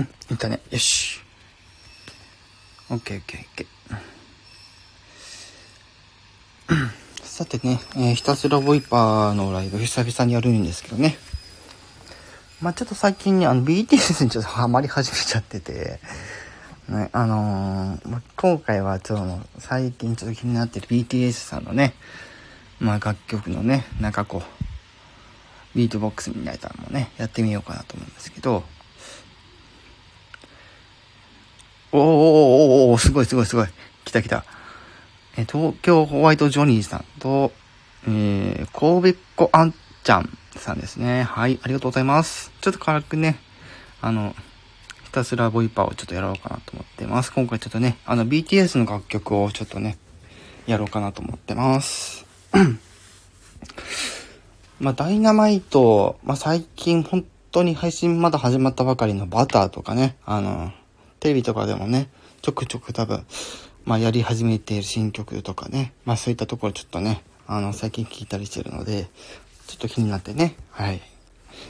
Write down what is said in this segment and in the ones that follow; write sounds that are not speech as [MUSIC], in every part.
うん、いったね。よし。オッケーオッケーオッケー。さてね、えー、ひたすらボイパーのライブ久々にやるんですけどね。まあちょっと最近ね、あの BTS にちょっとハマり始めちゃってて、ね、あのー、ま、今回はちょっと最近ちょっと気になってる BTS さんのね、まあ楽曲のね、なんかこう、ビートボックスみたいなのもね、やってみようかなと思うんですけど、おーおーおーおーすごいすごいすごい。来た来た。え東京ホワイトジョニーさんと、えー、神戸っ子あんちゃんさんですね。はい、ありがとうございます。ちょっと軽くね、あの、ひたすらボイパーをちょっとやろうかなと思ってます。今回ちょっとね、あの BTS の楽曲をちょっとね、やろうかなと思ってます。[CLEARS THROAT] まあ、ダイナマイト、まあ、最近本当に配信まだ始まったばかりのバターとかね、あの、テレビとかでもね、ちょくちょく多分、まあ、やり始めている新曲とかね、まあ、そういったところちょっとね、あの、最近聞いたりしてるので、ちょっと気になってね、はい、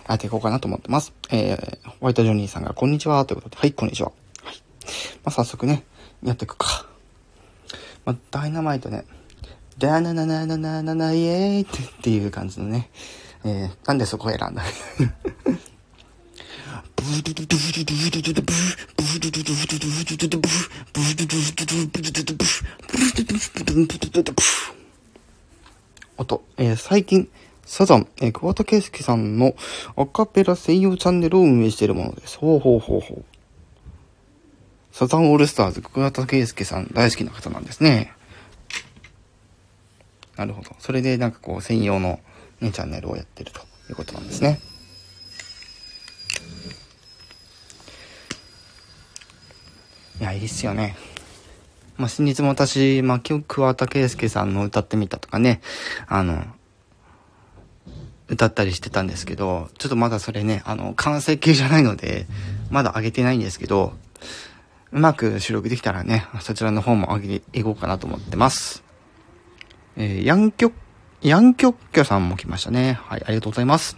やっていこうかなと思ってます。えー、ホワイトジョニーさんが、こんにちは、ということで、はい、こんにちは。はい。まあ、早速ね、やっていくか。まあ、ダイナマイトね、ダナナナナナナナイエーイっていう感じのね、えー、なんでそこを選んだ音、えー、最近、サザン、えー、桑田佳祐さんのアカペラ専用チャンネルを運営しているものです。ほうほうほうほう。サザンオールスターズ、桑田佳祐さん大好きな方なんですね。なるほど。それでなんかこう専用の、ね、チャンネルをやってるということなんですね。や、いいっすよね。まあ、先日も私、まあ、今日、桑田佳祐さんの歌ってみたとかね、あの、歌ったりしてたんですけど、ちょっとまだそれね、あの、完成形じゃないので、まだ上げてないんですけど、うまく収録できたらね、そちらの方も上げていこうかなと思ってます。えー、ヤンキョ、ヤンキョッキョさんも来ましたね。はい、ありがとうございます。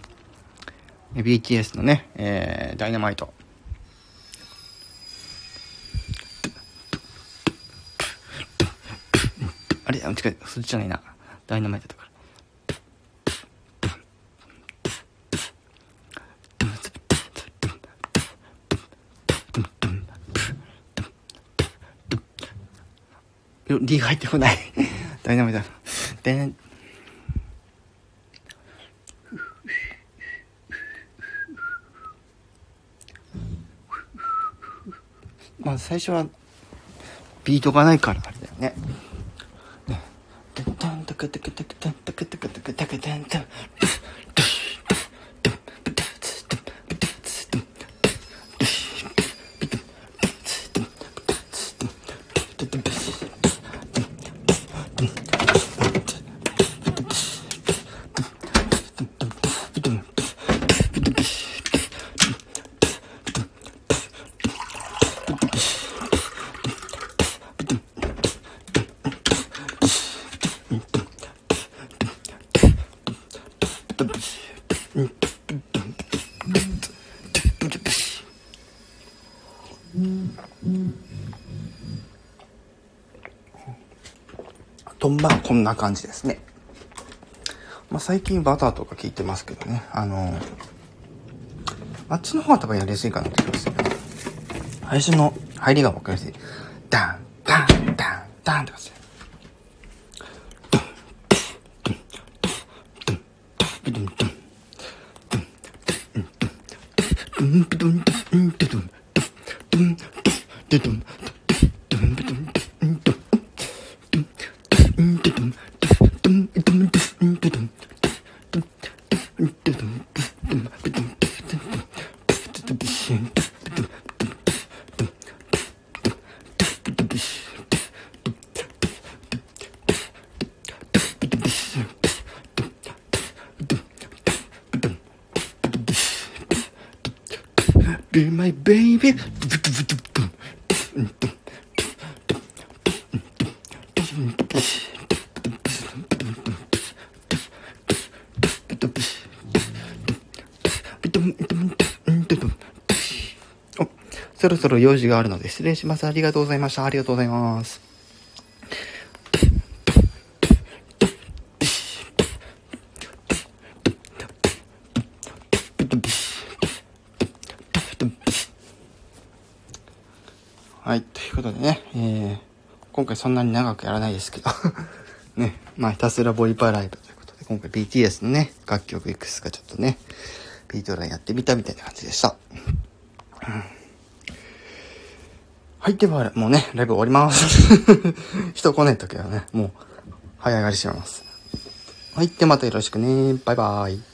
BTS のね、えー、ダイナマイト。あれ違う、そっちじゃないな。ダイナマイトとから。リが入ってこない。ダイナマイトだ。でん。まあ最初はビートがないからあれだよね。タカタカタカタンタカタカタカタカタンタンと、まあ、こんな感じですね。まあ、最近バターとか聞いてますけどね。あの、あっちの方が多分やりやすいかなって気がする。最初の入りが分かりやすい。ダン、ダン、ダン、ダンって感じ。Be my baby. そろそろ用事があるので失礼します。ありがとうございました。ありがとうございます。はい、ということでね、えー、今回そんなに長くやらないですけど [LAUGHS] ね、まあひたすらボイパーライブということで、今回 BTS のね、楽曲いくつかちょっとね、ビートランやってみたみたいな感じでした。はい、では、もうね、ライブ終わります。[LAUGHS] 人来ない時はね、もう、早上がりします。はい、でまたよろしくね。バイバーイ。